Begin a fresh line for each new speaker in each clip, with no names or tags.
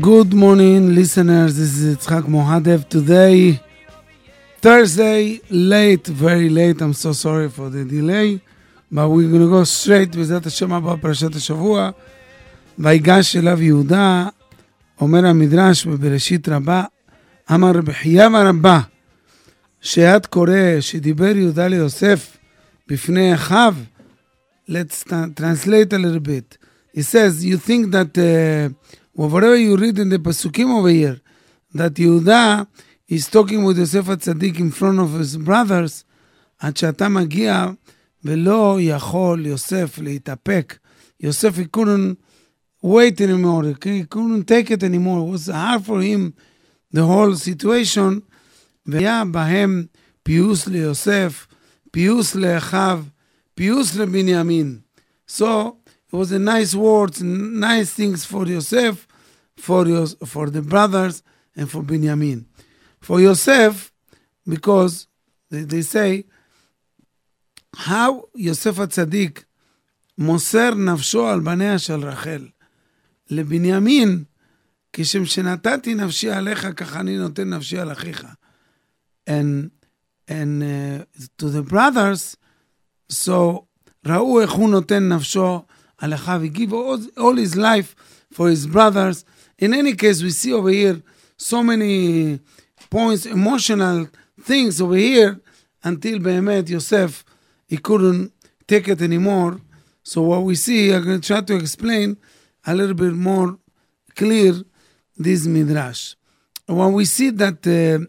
Good morning, listeners. This is Yitzhak Muadev. Today, Thursday, late, very late. I'm so sorry for the delay. But we're going to go straight with that Hashem Abba Parashat Shavua, Vayigash Elav Yehuda, Omer HaMidrash, Bereshit Rabba, Amar Rebihiyam Rabba, Sheat Kore, Shediber Yehuda Yosef, Bifnei Echav. Let's translate a little bit. He says, you think that... Uh, whatever you read in the Pasukim over here, that Yehuda is talking with Yosef HaTzadik in front of his brothers, עד שאתה מגיע ולא יכול יוסף להתאפק. יוסף, he couldn't wait anymore, he couldn't take it anymore, it was hard for him, the whole situation, והיה בהם פיוס ליוסף, פיוס לאחיו, פיוס לבנימין. So, it was a nice words, nice things for Yosef, for, Yos, for the brothers, and for Binyamin. For Yosef, because they, they say, how יוסף הצדיק מוסר נפשו על בניה של רחל. לבנימין, כשם שנתתי נפשי עליך, ככה אני נותן נפשי על אחיך. And, and uh, to the brothers, so ראו איך הוא נותן נפשו על אחיו. He give all, all his life for his brothers. In any case, we see over here so many points, emotional things over here, until Behemet Yosef, he couldn't take it anymore. So what we see, I'm going to try to explain a little bit more clear this midrash. When we see that uh,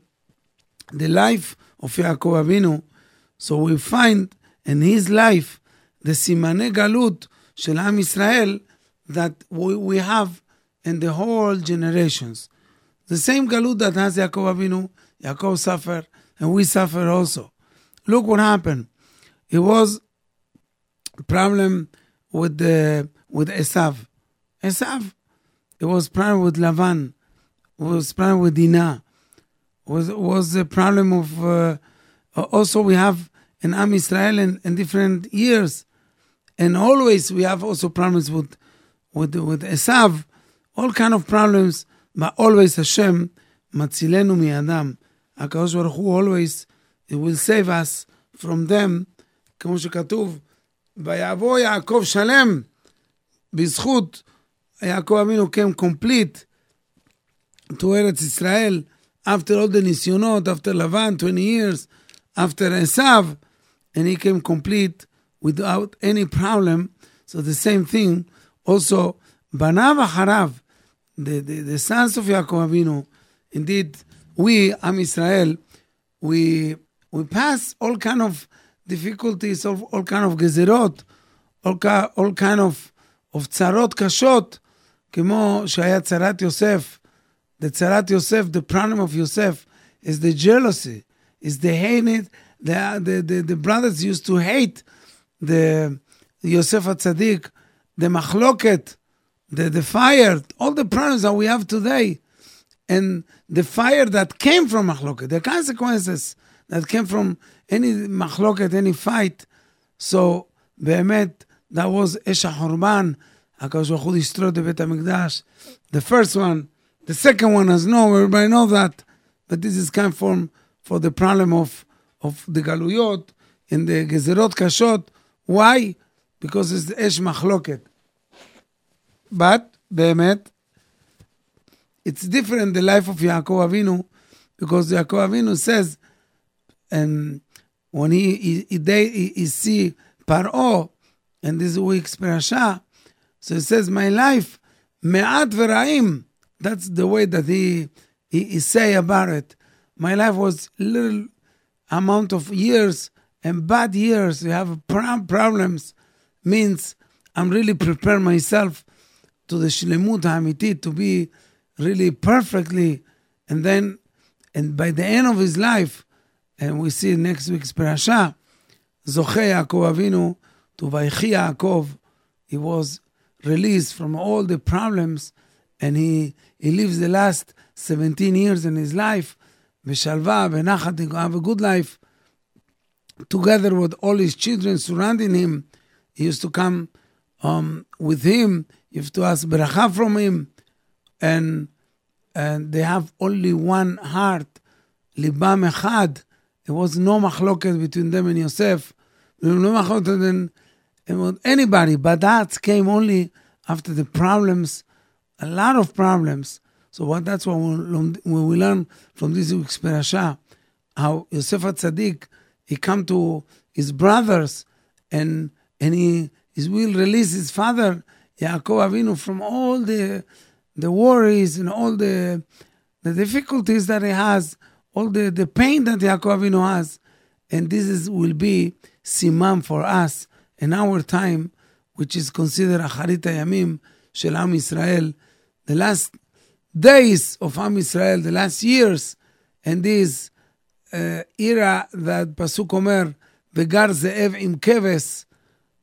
the life of Yaakov Avinu, so we find in his life the simane galut shel Am Israel that we, we have in the whole generations. The same galut that has Yaakov Avinu, Yaakov suffered, and we suffer also. Look what happened it was problem with the with Esav. Esav, it was problem with Lavan, it was problem with Dinah, it was was a problem of uh, also we have in Am Israel in, in different years, and always we have also problems with with with Esav, all kind of problems, but always Hashem matzilenu mi'adam. HaKadosh Baruch Hu always it will save us from them כמו שכתוב, ויבוא יעקב שלם בזכות יעקב אבינו came complete to ארץ ישראל after all the ניסיונות, after לבן, 20 years, after עשיו, and he came complete without any problem. So the same thing, also, בניו אחריו, the, the, the sons of יעקב אבינו, indeed, we, עם ישראל, we, we pass all kind of difficulties, all, all kind of גזירות, all, all kind of, of צרות קשות, כמו שהיה צרת יוסף. The צרת יוסף, the problem of יוסף, is the jealousy, is the hate, the, the, the, the brothers used to hate the יוסף הצדיק, the מחלוקת, the, the fire, all the problems that we have today, and the fire that came from מחלוקת, the consequences that came from any מחלוקת, any fight. So באמת, that was אש החורבן, הקדוש ברוך הוא destroyed the בית המקדש. The first one, the second one as no, everybody know that, but this is kind from, for the problem of, of the גלויות, in the גזירות קשות. Why? Because it's אש מחלוקת. But, באמת, it's different the life of Yaakov Avinu, because Yaakov Avinu says, and when he, he, he, they, he, he see Paro, and this week's parasha, so it says, my life, me'at v'ra'im, that's the way that he, he, he say about it. My life was little amount of years and bad years. You have problems, means I'm really prepare myself to the shlemut ha'amitit, to be really perfectly, and then, and by the end of his life, and we see next week's parasha, Zoche Yaakov Avinu to Vaychi Yaakov, he was released from all the problems, and he he lives the last 17 years in his life, Beshalva, Benachat, have a good life, together with all his children surrounding him. He used to come um, with him he have to ask bracha from him, and and they have only one heart, libam echad. There was no machloket between them and Yosef. No machloket and anybody, but that came only after the problems, a lot of problems. So what that's what when we learn from this week's parasha, how Yosef Tzaddik, he come to his brothers and and he, he will release his father Yaakov Avinu from all the the worries and all the the difficulties that he has, all the, the pain that Yaakov Avinu has. And this is, will be simam for us in our time, which is considered Acharit Yamim Shel Am Israel, the last days of Am Israel, the last years, and this uh, era that Pasuk Omer, Vegar Ze'ev im Keves,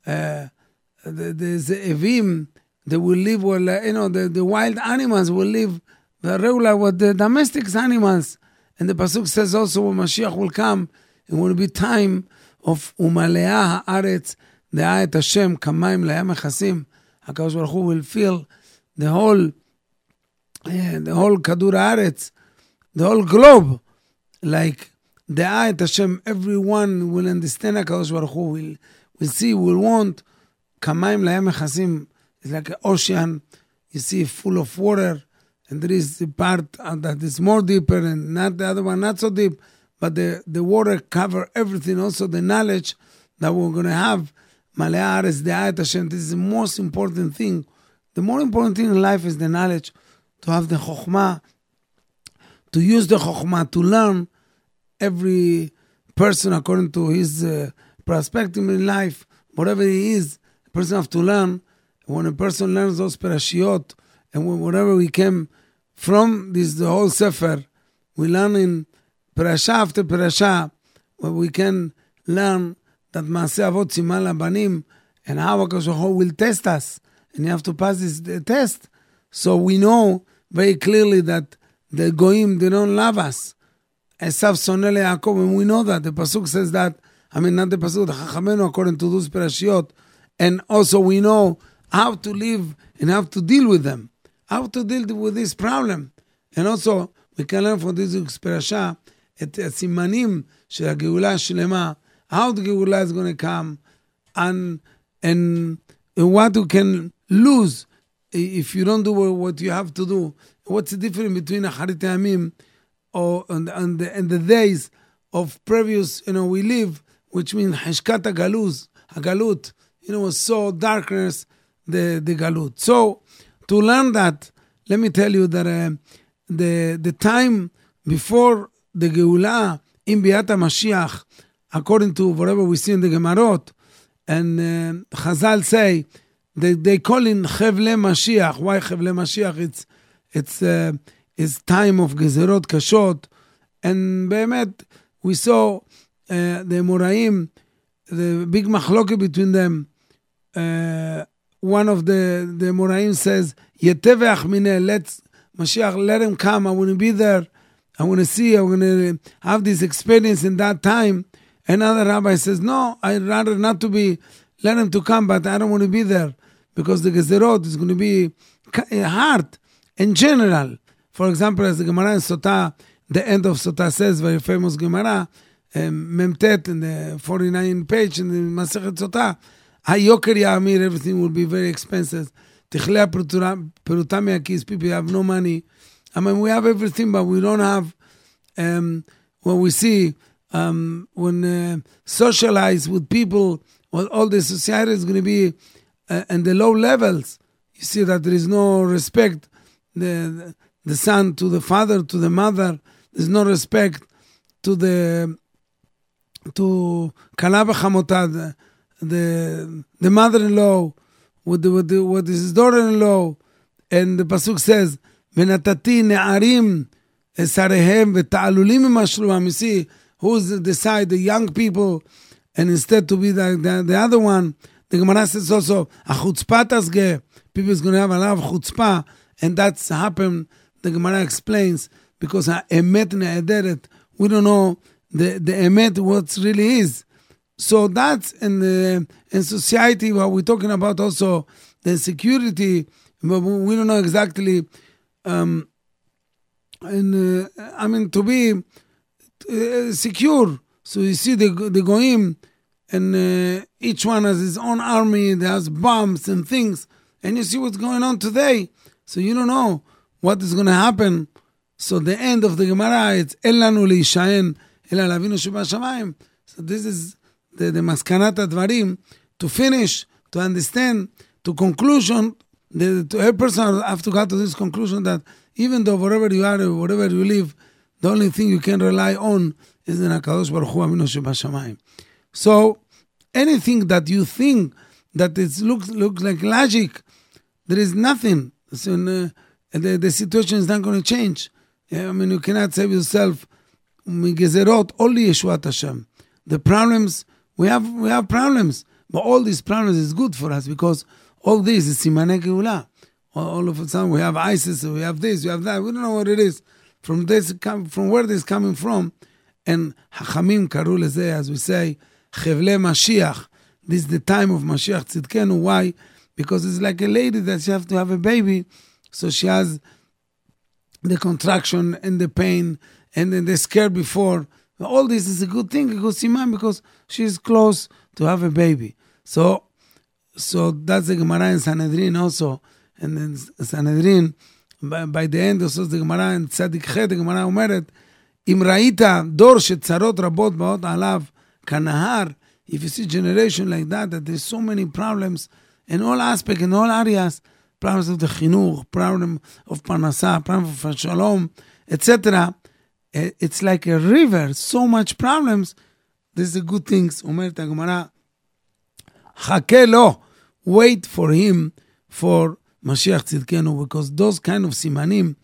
uh, the, the Ze'evim, they will live well, you know, the, the wild animals will live the regular with the domestic animals. And the Pasuk says also when Mashiach will come, it will be time of umalea haaretz דעה את השם כמים לים מכסים, הקדוש ברוך הוא will fill the whole, uh, the whole כדור הארץ, the whole globe, like דעה את השם, everyone will understand הקדוש ברוך הוא, will, will see, will want, Kamaim Lahem Echazim is like an ocean, you see, full of water, and there is the part that is more deeper and not the other one, not so deep, but the, the water cover everything, also the knowledge that we're going to have. Malea Ares De'at Hashem, this is the most important thing. The more important thing in life is the knowledge, to have the Chokhmah, to use the Chokhmah, to learn every person according to his uh, perspective in life, whatever he is, person have to learn. When a person learns those parashiot, and when, whatever we came from this, the whole Sefer, we learn in parasha after parasha, where we can learn that Maaseh Avot Siman Labanim, and how HaKadosh will test us, and you have to pass this test. So we know very clearly that the Goim, they don't love us. Esav Sonele Yaakov, and we know that. The Pasuk says that, I mean, not the Pasuk, the Chachamenu, according to those parashiot, And also we know how to live and how to deal with them, how to deal with this problem. And also, we can learn from this parasha את הסימנים של הגאולה השלמה how the Geulah is going to come, and and what you can lose if you don't do what you have to do. What's the difference between Acharit Yamim or and, and, the, and the days of previous, you know, we live, which means Heshkat Galuz, Galut, you know, was so darkness, the, the Galut. So to learn that, let me tell you that uh, the, the time before the Geulah in Biat Mashiach, according to whatever we see in the Gemarot, and uh, Chazal say they, they call in Chevle Mashiach. Why Chevle Mashiach? It's it's uh, it's time of Gezerot Kashot, and באמת we saw uh, the Moraim, the big machloke between them. uh, one of the the Moraim says, "Yetevach mine, let's Mashiach, let him come. I want to be there. I want to see. I want to have this experience in that time." Another rabbi says, No, I'd rather not to be, let him to come, but I don't want to be there because the Gezerot is going to be hard in general. For example, as the Gemara in Sotah, the end of Sotah says, very famous Gemara, um, Memtet in the 49 page in the Masechet Sotah, Hayoker Yamir, everything will be very expensive. Tichlea Perutami Akis, people have no money. I mean, we have everything, but we don't have, um, when we see um, when uh, socialize with people, well, all the society is going to be uh, and the low levels. You see that there is no respect, the the son to the father to the mother. There's no respect to the to kalaba chamotad, the, the the mother-in-law with the, with, the, with his daughter-in-law, and the pasuk says, "Venatati ne'arim esarehem v'ta'alulim imashluam." You see who's decide the young people, and instead to be the, the, the other one, the Gemara says also, a chutzpah tasgeh, people is going to have a lot of chutzpah, and that's happened, the Gemara explains, because emet ne'ederet, we don't know the, the emet, what really is. So that's in the in society what we're talking about also the security. but we don't know exactly. Um, and uh, I mean to be uh, secure. So you see the the goyim, and uh, each one has his own army. They has bombs and things, and you see what's going on today. So you don't know what is going to happen. So the end of the Gemara it's Elanu leishaen el alavinu shema shamayim. So this is the, the Maskanat dvarim to finish, to understand, to conclusion, the, to every person have to get to this conclusion that even though wherever you are, wherever you live, the only thing you can rely on is the nakados Baruch Hu Aminu So anything that you think that it looks looks like logic, there is nothing. So, uh, the, the situation is not going to change. I mean, you cannot save yourself. Um, only Yeshua Hashem. The problems we have, we have problems. But all these problems is good for us because all this is Simane Geulah all of a sudden we have ISIS, we have this, we have that. We don't know what it is. From this, from where this is coming from. And Hachamim karu leze, as we say, Chevle Mashiach. This is the time of Mashiach Tzidkenu. Why? Because it's like a lady that she has to have a baby, so she has the contraction and the pain, and then the scare before. All this is a good thing, because Siman, because she's close to have a baby. So, so that's the Gemara in Sanhedrin also and then Sanhedrin, by, by the end עושה the Gemara in צדיק ח', הגמרא אומרת, אם ראית דור שצרות רבות באות עליו כנהר, if you see generation like that, that there's so many problems in all aspects, in all areas, problems of the חינוך, problem of פרנסה, problem of שלום, etc. Eh, it's like a river, so much problems. This is the good things. Omer Gemara, Hakelo, wait for him for Mashiach Tzidkenu, because those kind of simanim,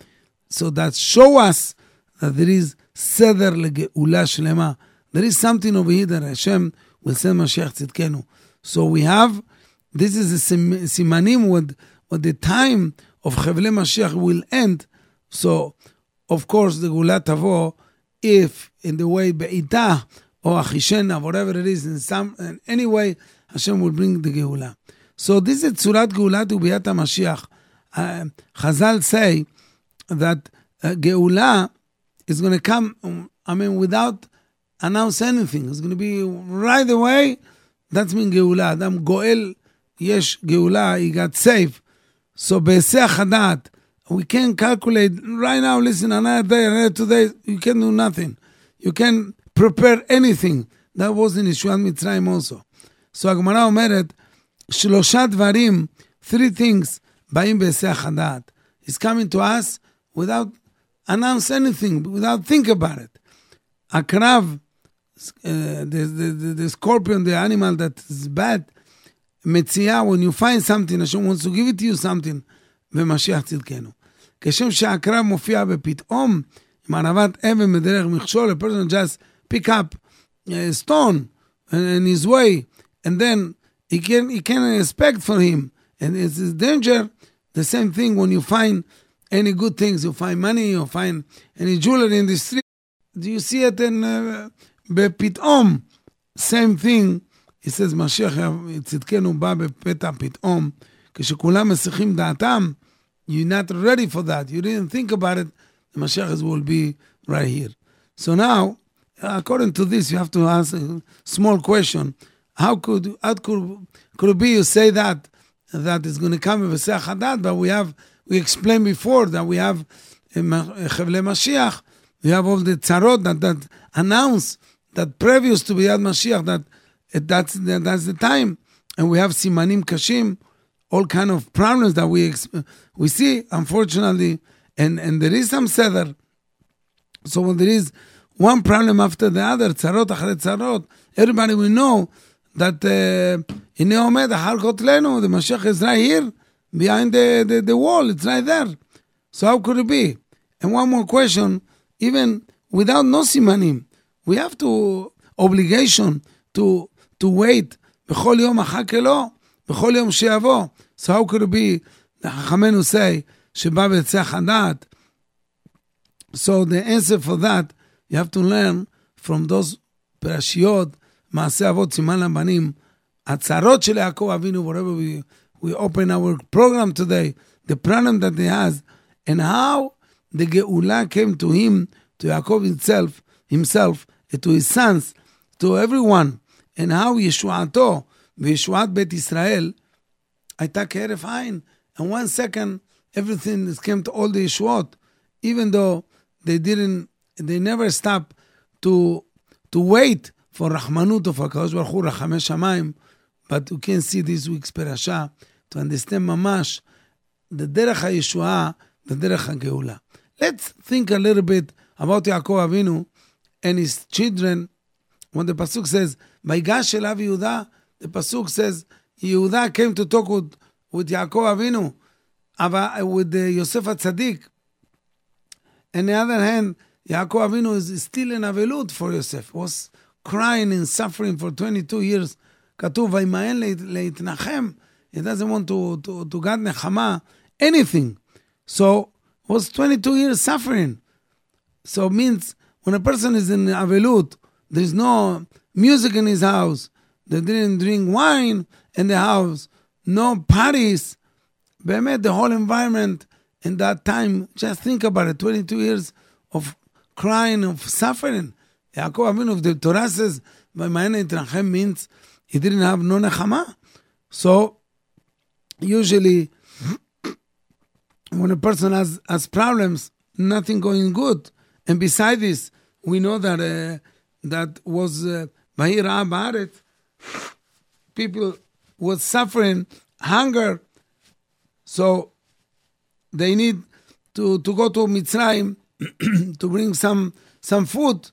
so that show us that there is seder legeula shlema. There is something over here that Hashem will send Mashiach Tzidkenu. So we have, this is a simanim with, when the time of Chevle Mashiach will end. So of course, the Gula Tavo, if in the way Be'ita or Achishena, whatever it is, in some, in any way, Hashem will bring the Geula. So this is Tzurat Geulat Ubiyat HaMashiach. Uh, Chazal say that uh, Geula is going to come, I mean, without announce anything. It's going to be right away. That's mean Geula. Adam Goel, Yesh Geula, he got saved. So Be'eseh Hadat, we can calculate right now, listen, another day, another two days, you can do nothing. You can prepare anything. That was in Yeshuat Mitzrayim also. So הגמרא אומרת, שלושה דברים, three things, באים בהיסח הדעת. He's coming to us without announce anything, without think about it. הקרב, uh, the, the, the, the scorpion, the animal that is bad, מציאה, when you find something, השם wants to give it to you something, ומשיח צדקנו. כשם שהקרב מופיע בפתאום, עם ערבת אבן בדרך מכשול, a person just pick up a stone in his way, and then he can he can expect for him, and it's a danger. The same thing when you find any good things, you find money, you find any jewelry in the street. Do you see it in uh, בפתאום? same thing. He says, משיח צדקנו בא בפתע פתאום, כשכולם מסיחים דעתם, you're not ready for that. You didn't think about it. The Mashiach will be right here. So now, uh, according to this, you have to ask a small question. How could how could could it be you say that that is going to come with a Hadat, but we have we explained before that we have Chevle Mashiach, we have all the tzarot that, that announce that previous to Biyad Mashiach that that's that, that's the time, and we have simanim kashim, all kind of problems that we we see unfortunately, and and there is some seder. So when there is one problem after the other, tzarot achre tzarot, everybody will know that הנה עומד אחר כותלנו, the Mashiach is right here, behind the, the, the wall, it's right there. So how could it be? And one more question, even without no simanim, we have to, obligation to, to wait, בכל יום מחכה לו, בכל יום שיבוא. So how could it be, חכמינו say, שבא בצח הדעת. So the answer for that, you have to learn from those פרשיות מעשה אבות סימן לבנים, הצהרות של יעקב אבינו, wherever we, we open our program today, the problem that he has, and how the Geula came to him, to Yaakov himself, himself, to his sons, to everyone, and how ישועתו וישועת בית ישראל הייתה כהרף עין. And one second, everything came to all the Yeshuot, even though they didn't, they never stopped to, to wait for Rahmanut of HaKadosh Baruch Hu, Rachamei Shamayim, but you can see this week's parasha to understand mamash the derech HaYeshua, the derech HaGeula. Let's think a little bit about Yaakov Avinu and his children. When the pasuk says, "Vaygash elav Yehuda," the pasuk says Yehuda came to talk with, with Yaakov Avinu, with uh, Yosef Atzadik. On the other hand, Yaakov Avinu is still in Avelut for Yosef, was crying and suffering for 22 years. כתוב, וימאן להתנחם. He doesn't want to, to, to God נחמה, anything. So, was 22 years suffering. So it means when a person is in Avelut, there's no music in his house, they didn't drink wine in the house. No parties. They made the whole environment in that time. Just think about it 22 years of crying, of suffering. Yaakov Avinu, of the Torah says, means he didn't have no nechama. So, usually, when a person has, has problems, nothing going good. And besides this, we know that uh, that was Bahir uh, people was suffering hunger, so they need to, to go to Mitzrayim to bring some some food,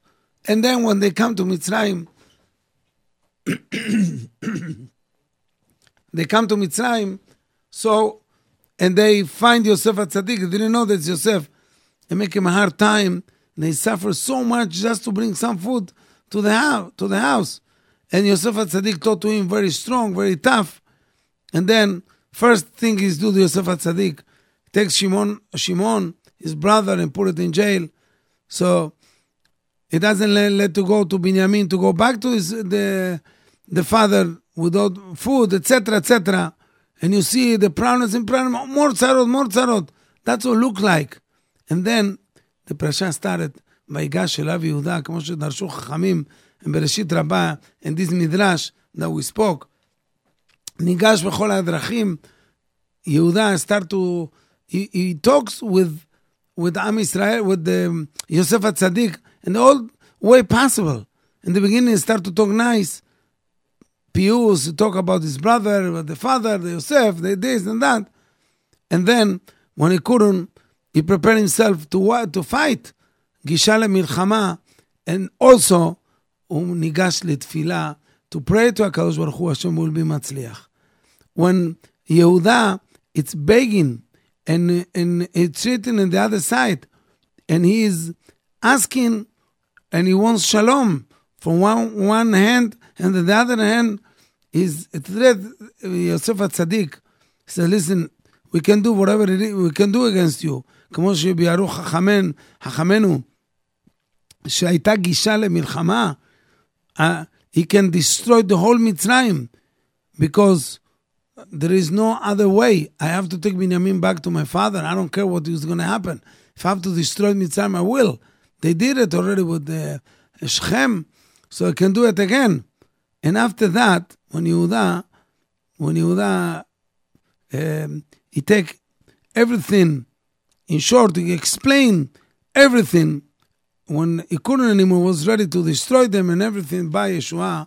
and then when they come to Mitzrayim, they come to Mitzrayim, so and they find Yosef Atzadik. They didn't know that's Yosef. They make him a hard time. They suffer so much just to bring some food to the house. To the house. And Yosef Atzadik taught to him very strong, very tough. And then first thing he's do to Yosef Atzadik, takes Shimon, Shimon, his brother, and put it in jail. So he doesn't let, let to go to Binyamin to go back to his the the father without food, etc., etc. And you see the problems in problem, more tzarot, more tzarot. That's what it look like. And then the parasha started, ויגש אליו יהודה, כמו שדרשו חכמים in Bereshit Rabbah, in this Midrash that we spoke, Nigash Bechol Adrachim, Yehuda start to, he, he, talks with with Am Israel, with the um, Yosef HaTzadik, in all way possible. In the beginning, he start to talk nice. Pius talk about his brother, about the father, the Yosef, the this and that. And then, when he couldn't, he prepared himself to? To fight. Gishale milchama. And also, הוא ניגש לתפילה, to pray to הקדוש ברוך הוא, השם will be מצליח. When יהודה, it's begging, and, and it's written in the other side, and he is asking, and he wants shalom from one, one hand, and the other hand, is threat Yosef Tzaddik. He said, listen, we can do whatever it is, we can do against you. כמו שביארו חכמן, חכמנו, שהייתה גישה למלחמה, uh, he can destroy the whole Mitzrayim because there is no other way. I have to take Benjamin back to my father. I don't care what is going to happen. If I have to destroy Mitzrayim, I will. They did it already with the uh, Shechem, so I can do it again. And after that, when Yehuda, when Yehuda, um, he take everything in short, he explain everything When he couldn't anymore, was ready to destroy them and everything by Yeshua,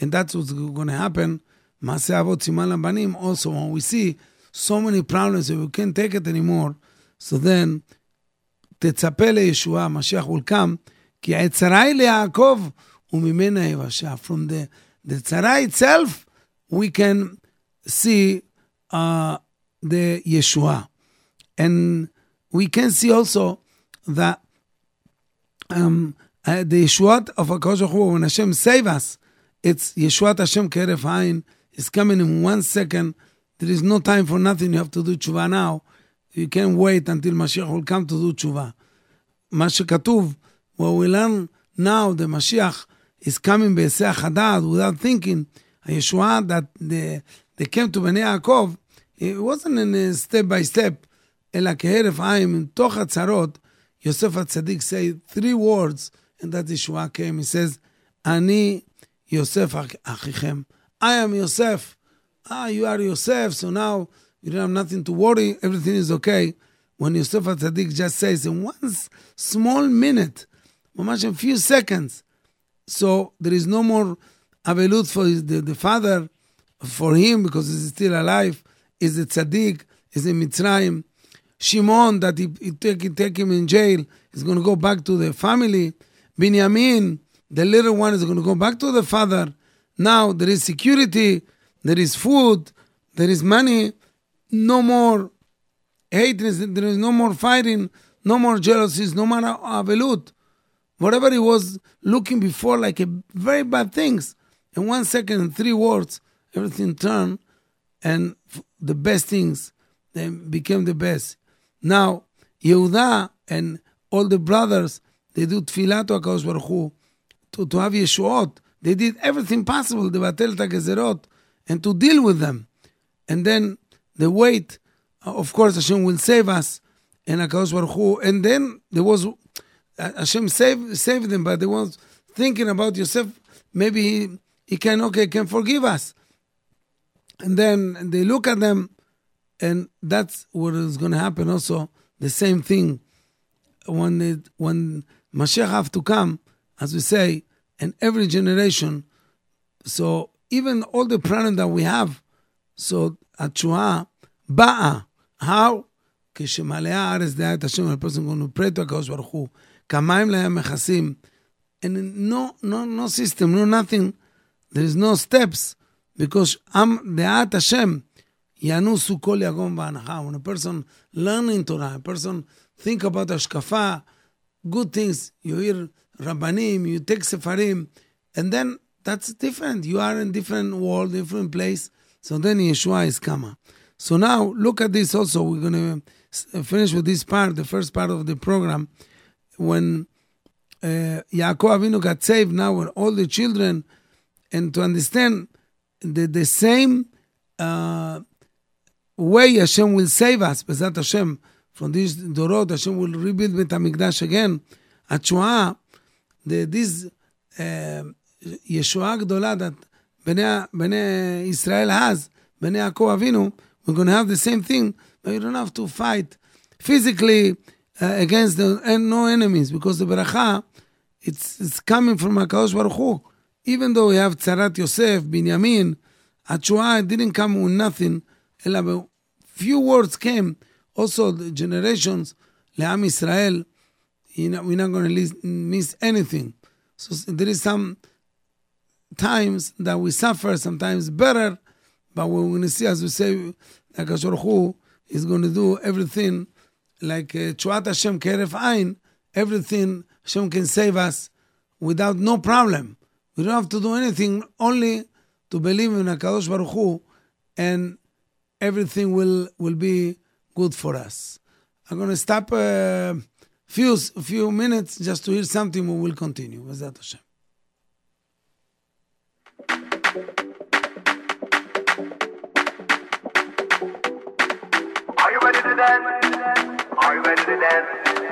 and that's what's going to happen. Also, when we see so many problems that we can't take it anymore, so then תצפה לישועה, Mashiach will come, כי העצרה היא ליעקב וממנה יבשה. From the the tzara itself, we can see uh, the Yeshua. And we can see also that um, uh, the Yeshua of HaKadosh when Hashem save us, it's Yeshua Hashem Keref Hain, is coming in one second. There is no time for nothing. You have to do tshuva now. You can't wait until Mashiach will come to do tshuva. מה שכתוב, what we learn now, the Mashiach, is coming בהיסח הדעת, without thinking, הישועה that the, they came to בני יעקב, it wasn't in a step by step. אלא כהרף עין, מתוך הצרות, Yosef HaTzadik say three words, and that Yeshua came. He says, Ani Yosef Achichem. I am Yosef. Ah, you are Yosef, so now you don't have nothing to worry. Everything is okay. When Yosef HaTzadik just says in one small minute, mamash a few seconds, so there is no more avelut for his, the, the father, for him, because he's still alive, is a tzaddik, is a Mitzrayim. Shimon, that he, he take, take him in jail, is going to go back to the family. Binyamin, the little one, is going to go back to the father. Now there is security, there is food, there is money, no more hatred, there is no more fighting, no more jealousies, no more avelut. Whatever he was looking before like a very bad things, in one second, in three words, everything turned, and the best things they became the best. Now, Yehuda and all the brothers, they do tefillah to HaKadosh Baruch Hu, to, to have Yeshuot. They did everything possible, the batel gezerot, and to deal with them. And then the wait, uh, of course, Hashem will save us, and HaKadosh Baruch Hu. And then there was, uh, Hashem saved, saved them, but they was thinking about Yosef, maybe he, he can, okay, can forgive us. And then they look at them, and that's what is going to happen also. The same thing when it, when Mashiach have to come, as we say, in every generation. So even all the problem that we have, so התשועה באה. How? כשמלאה הארץ דעה את השם, a person going to pray to הקדוש ברוך הוא, כמים להם מכסים. And no, no, no system, no nothing. There is no steps. Because עם דעת השם, when a person learning Torah, a person think about Ashkafa, good things, you hear Rabbanim, you take Sefarim, and then that's different. You are in different world, different place. So then Yeshua is Kama. So now look at this also. We're going to finish with this part, the first part of the program. When uh, Yaakov Avinu got saved, now all the children, and to understand the, the same uh, way Hashem will save us, Bezat Hashem, from this Dorot, Hashem will rebuild Bet HaMikdash again. התשועה, this uh, ישועה גדולה that בני, בני ישראל has, בני יעקב אבינו, we're going to have the same thing, but you don't have to fight physically uh, against the, and no enemies, because the beracha, it's, it's coming from HaKadosh Baruch Hu. Even though we have Tzarat Yosef, Binyamin, Atshua didn't come with nothing, אלא few words came, also the generations, לעם ישראל, we're not going to miss anything. So there is some times that we suffer, sometimes better, but we're going to see, as we say, like Hu is going to do everything like Chuat uh, Hashem Keref Ein, everything Hashem can save us without no problem. We don't have to do anything, only to believe in HaKadosh Baruch Hu, and everything will, will be good for us. I'm to stop a uh, few, few minutes just to hear something, we will continue. Bezat Hashem. dance? Are you ready to dance?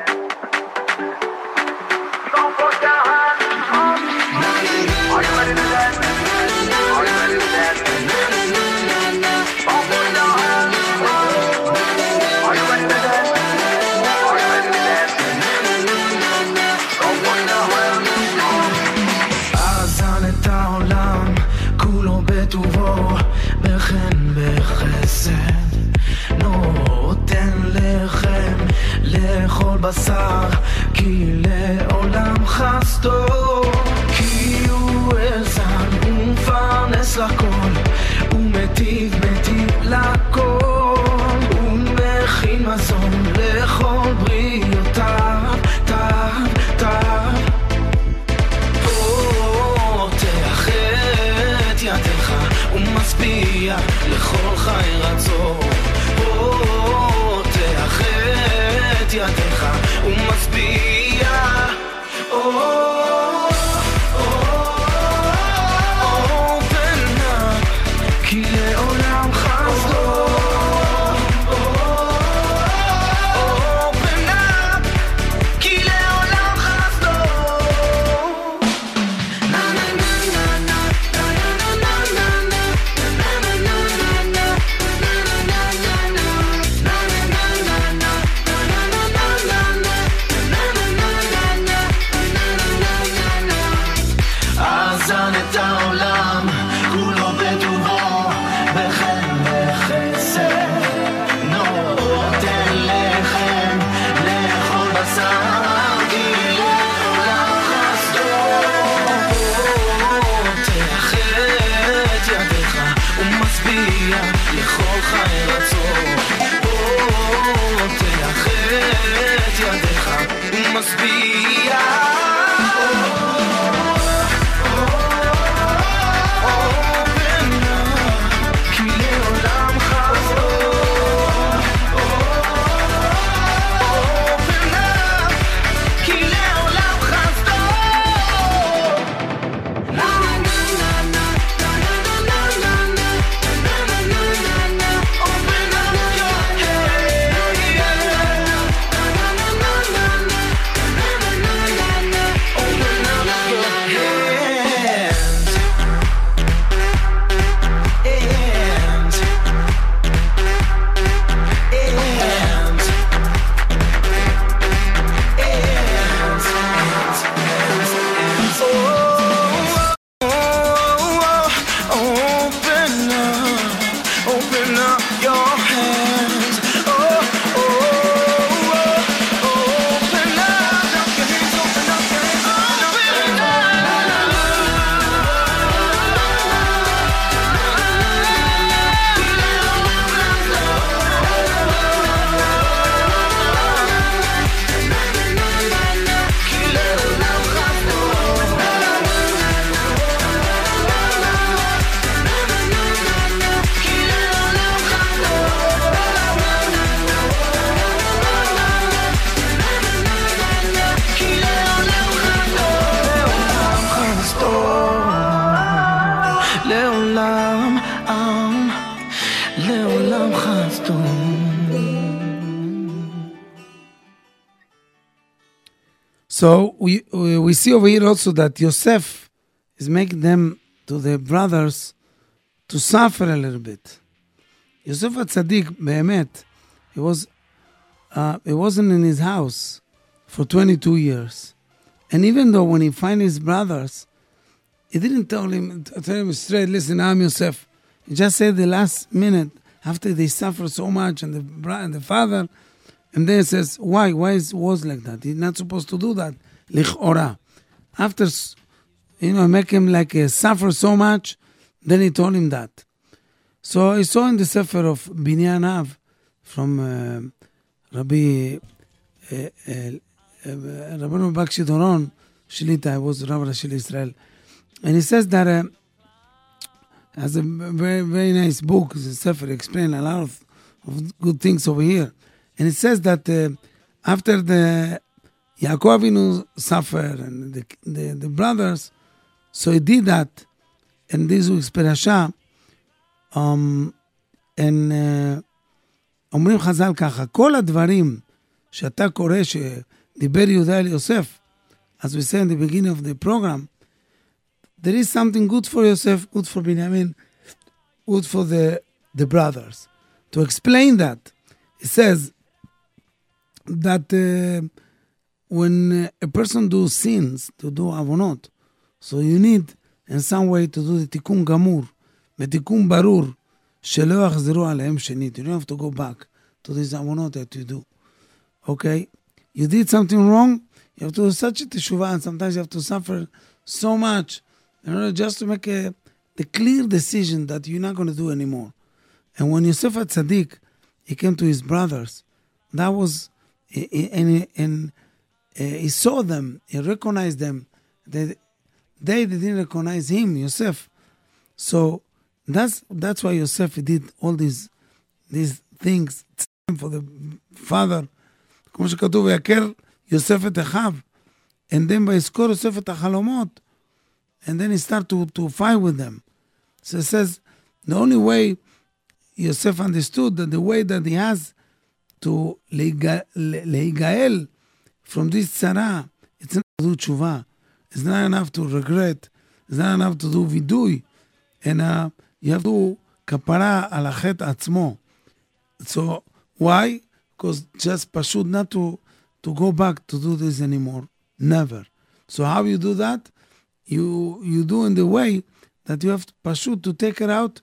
So we we see over here also that Yosef is making them to their brothers to suffer a little bit. Yosef Atzadik, Behemet, he was uh, he wasn't in his house for 22 years, and even though when he find his brothers, he didn't tell him tell him straight. Listen, I'm Yosef. He just said the last minute after they suffered so much, and the and the father and then he says, why? Why is was like that? He's not supposed to do that. Lichora. After you know, make him like uh, suffer so much, then he told him that. So I saw in the Sefer of Binyan Av from uh, Rabbi uh, uh, uh, Bakshi Doron Shlita, I was Rabbi Rashi Israel, and he says that uh, a very very nice book. The Sefer explain a lot of, of good things over here, and it says that uh, after the Yaakov Avinu suffer and the, the the brothers, so he did that, and this week's parasha. Um, and uh, אומרים חז"ל ככה, כל הדברים שאתה קורא שדיבר יהודה אל יוסף, as we said in the beginning of the program, there is something good for Yosef, good for Benjamin, good for the, the brothers. To explain that, he says that uh, when a person do sins, to do avonot, so you need in some way to do the tikkun gamur, ותיקון ברור שלא יחזרו עליהם שנית. You don't have to go back to these עוונות that you do. Okay? You did something wrong, you have to do such a teshuvah, and sometimes you have to suffer so much in order just to make a, the clear decision that you're not going to do anymore. And when Yosef at Tzaddik, he came to his brothers, that was, and, and uh, he saw them, he recognized them. They, they didn't recognize him, Yosef. So that's that's why Yosef did all these these things for the father. כמו שכתוב, ויכר יוסף את אחיו. And then ויזכור יוסף את החלומות. And then he start to, to fight with them. So it says, the only way Yosef understood that the way that he has to להיגאל, להיגאל from this צרה, it's not to do תשובה. It's not enough to regret. It's not enough to do וידוי. And uh, you have to כפרה על החטא עצמו. So why? Because just pashut not to, to go back to do this anymore. Never. So how you do that? You you do in the way that you have to pashut to take it out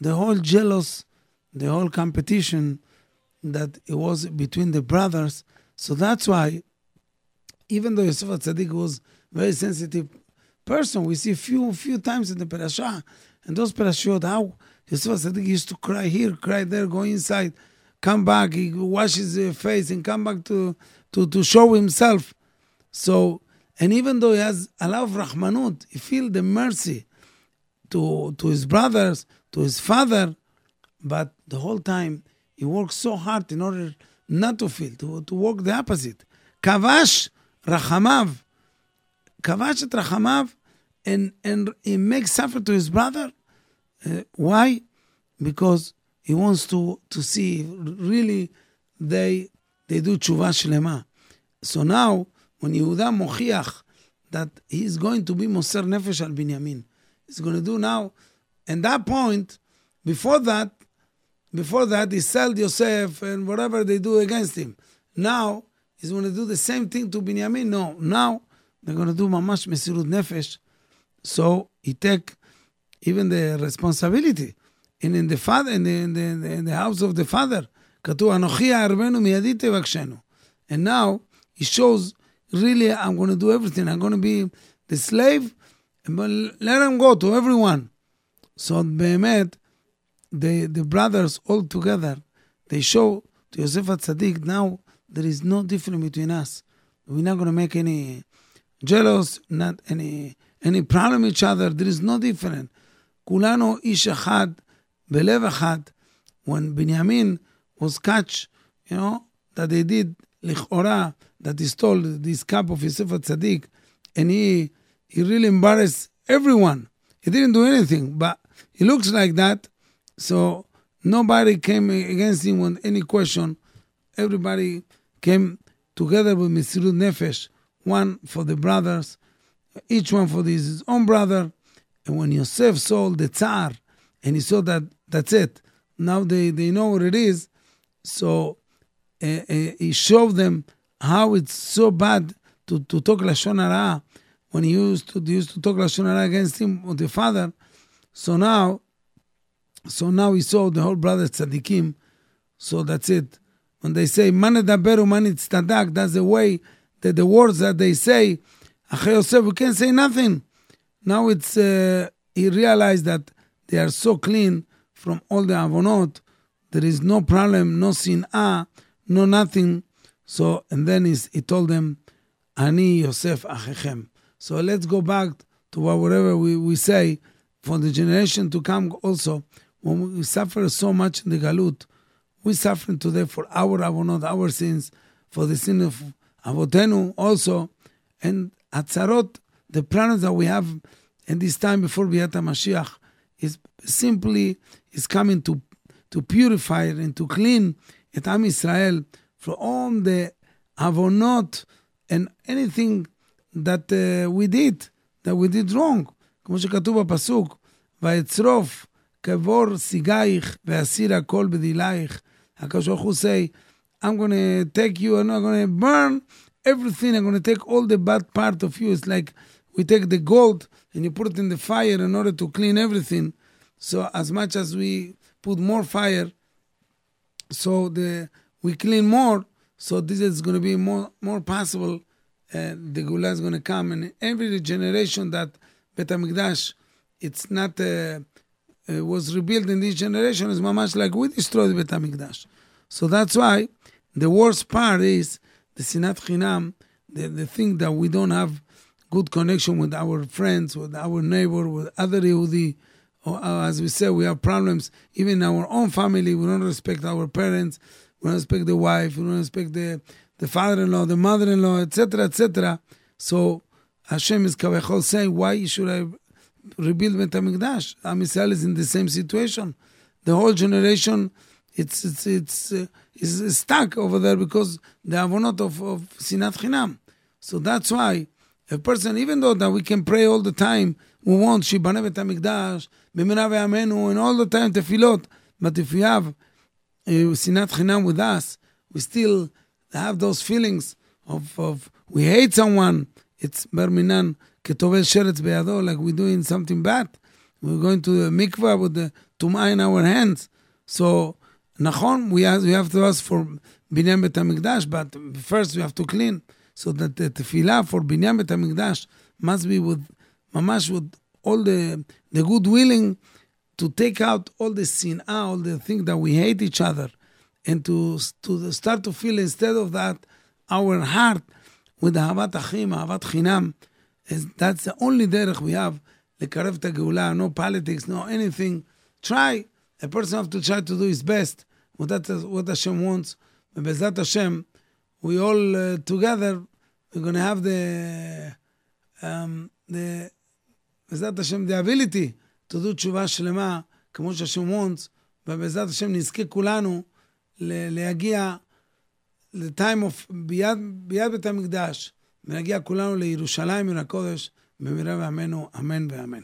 the whole jealous, the whole competition that it was between the brothers. So that's why, even though Yosef Tzaddik was very sensitive person, we see few few times in the parasha, and those parashot how Yosef Tzaddik used to cry here, cry there, go inside, come back, he washes his face and come back to, to, to show himself. So, and even though he has a lot of rahmanut, he feel the mercy to, to his brothers, to his father, but the whole time he works so hard in order not to feel, to, to work the opposite. Kavash rachamav, kavash et rachamav, and, and he makes suffer to his brother. Uh, why? Because he wants to, to see really they, they do tshuva shlema. So now, when Yehuda mochiach that he is going to be moser nefesh al Binyamin, he's going to do now, and that point, before that, before that, he sold Yosef and whatever they do against him. Now, he's going to do the same thing to Binyamin. No, now they're going to do mamash mesirut nefesh. So he take even the responsibility. And in the father, in the, in the, in the, in the house of the father, כתוב, אנוכי אערבנו מידי תבקשנו. And now, he shows, really, I'm going to do everything. I'm going to be the slave, but let him go to everyone. So באמת, the, the brothers all together, they show to Yosef Tzaddik, now there is no difference between us. We're not going to make any jealous, not any any problem each other. There is no difference. Kulano ish echad, belev echad. When Benjamin was catch, you know, that they did lichora, that he stole this cup of Yosef Tzaddik, and he, he really embarrassed everyone. He didn't do anything, but he looks like that. So nobody came against him with any question. Everybody came together with Mesirut Nefesh, one for the brothers, each one for his own brother. And when Yosef saw the Tsar, and he saw that that's it, now they, they know what it is, so uh, uh, he showed them how it's so bad to, to talk Lashon Hara when he used to, used to talk Lashon Hara against him or the father. So now, so now he saw the whole brothers tzaddikim. So that's it. When they say man edaberu man tzeddak, that's the way that the words that they say. Achei Yosef, we can't say nothing. Now it's uh, he realized that they are so clean from all the avonot. There is no problem, no sin'ah, no nothing. So and then he told them, Ani Yosef achechem. So let's go back to whatever we, we say for the generation to come also. When we suffer so much in the galut, we suffering today for our avonot, our sins, for the sin of avotenu also, and atzarot, the plans that we have in this time before Biat Mashiach is simply is coming to to purify and to clean את עם ישראל from all the avonot and anything that uh, we did, that we did wrong. כמו שכתוב בפסוק, ואצרוף קבור סיגייך ואסיר הכל בדילייך. הקדוש ברוך הוא say, I'm gonna take you, I'm gonna burn everything, I'm gonna take all the bad part of you. It's like we take the gold and you put it in the fire in order to clean everything. So as much as we put more fire, so the we clean more, so this is gonna be more more possible. Uh, the Geula is gonna come, and every generation that Bet Hamikdash, it's not. Uh, uh, was rebuilt in this generation is mamash like we destroyed the Bet Hamikdash. So that's why the worst part is the sinat chinam, the, the thing that we don't have good connection with our friends, with our neighbor, with other Yehudi. Or, uh, as we say, we have problems even in our own family. We don't respect our parents. We don't respect the wife. We don't respect the, the father-in-law, the mother-in-law, etc., etc. So Hashem is kavachol saying, why should I rebuild Bet HaMikdash? Am Yisrael is in the same situation. The whole generation, it's it's it's uh, is stuck over there because the avonot of, of sinat chinam. So that's why a person, even though that we can pray all the time, we want shibane Bet HaMikdash, b'mina ve'amenu, and all the time tefillot. But if we have sinat chinam with us, we still have those feelings of, of we hate someone. It's berminan ketovel sheretz beyado, like we're doing something bad. We're going to the mikvah with the tumah in our hands. So, nachon, we have, we have to ask for binyan bet hamikdash, but first we have to clean. So that the tefillah for binyan bet hamikdash must be with mamash with all the the good willing to take out all the sin, all the things that we hate each other, and to, to start to feel instead of that, our heart with the Havat Achim, Havat Chinam, is, that's the only derech we have, לקרב את הגאולה, no politics, no anything. Try, a person have to try to do his best, what, that, what Hashem wants. ובעזרת Hashem, we all uh, together, we're going to have the, um, the, בעזרת Hashem, the ability to do תשובה שלמה, כמו שהשם wants, ובעזרת השם נזכה כולנו להגיע ל-time of, ביד, ביד בית המקדש, ונגיע כולנו לירושלים מן הקודש, במהרה בימינו, אמן ואמן.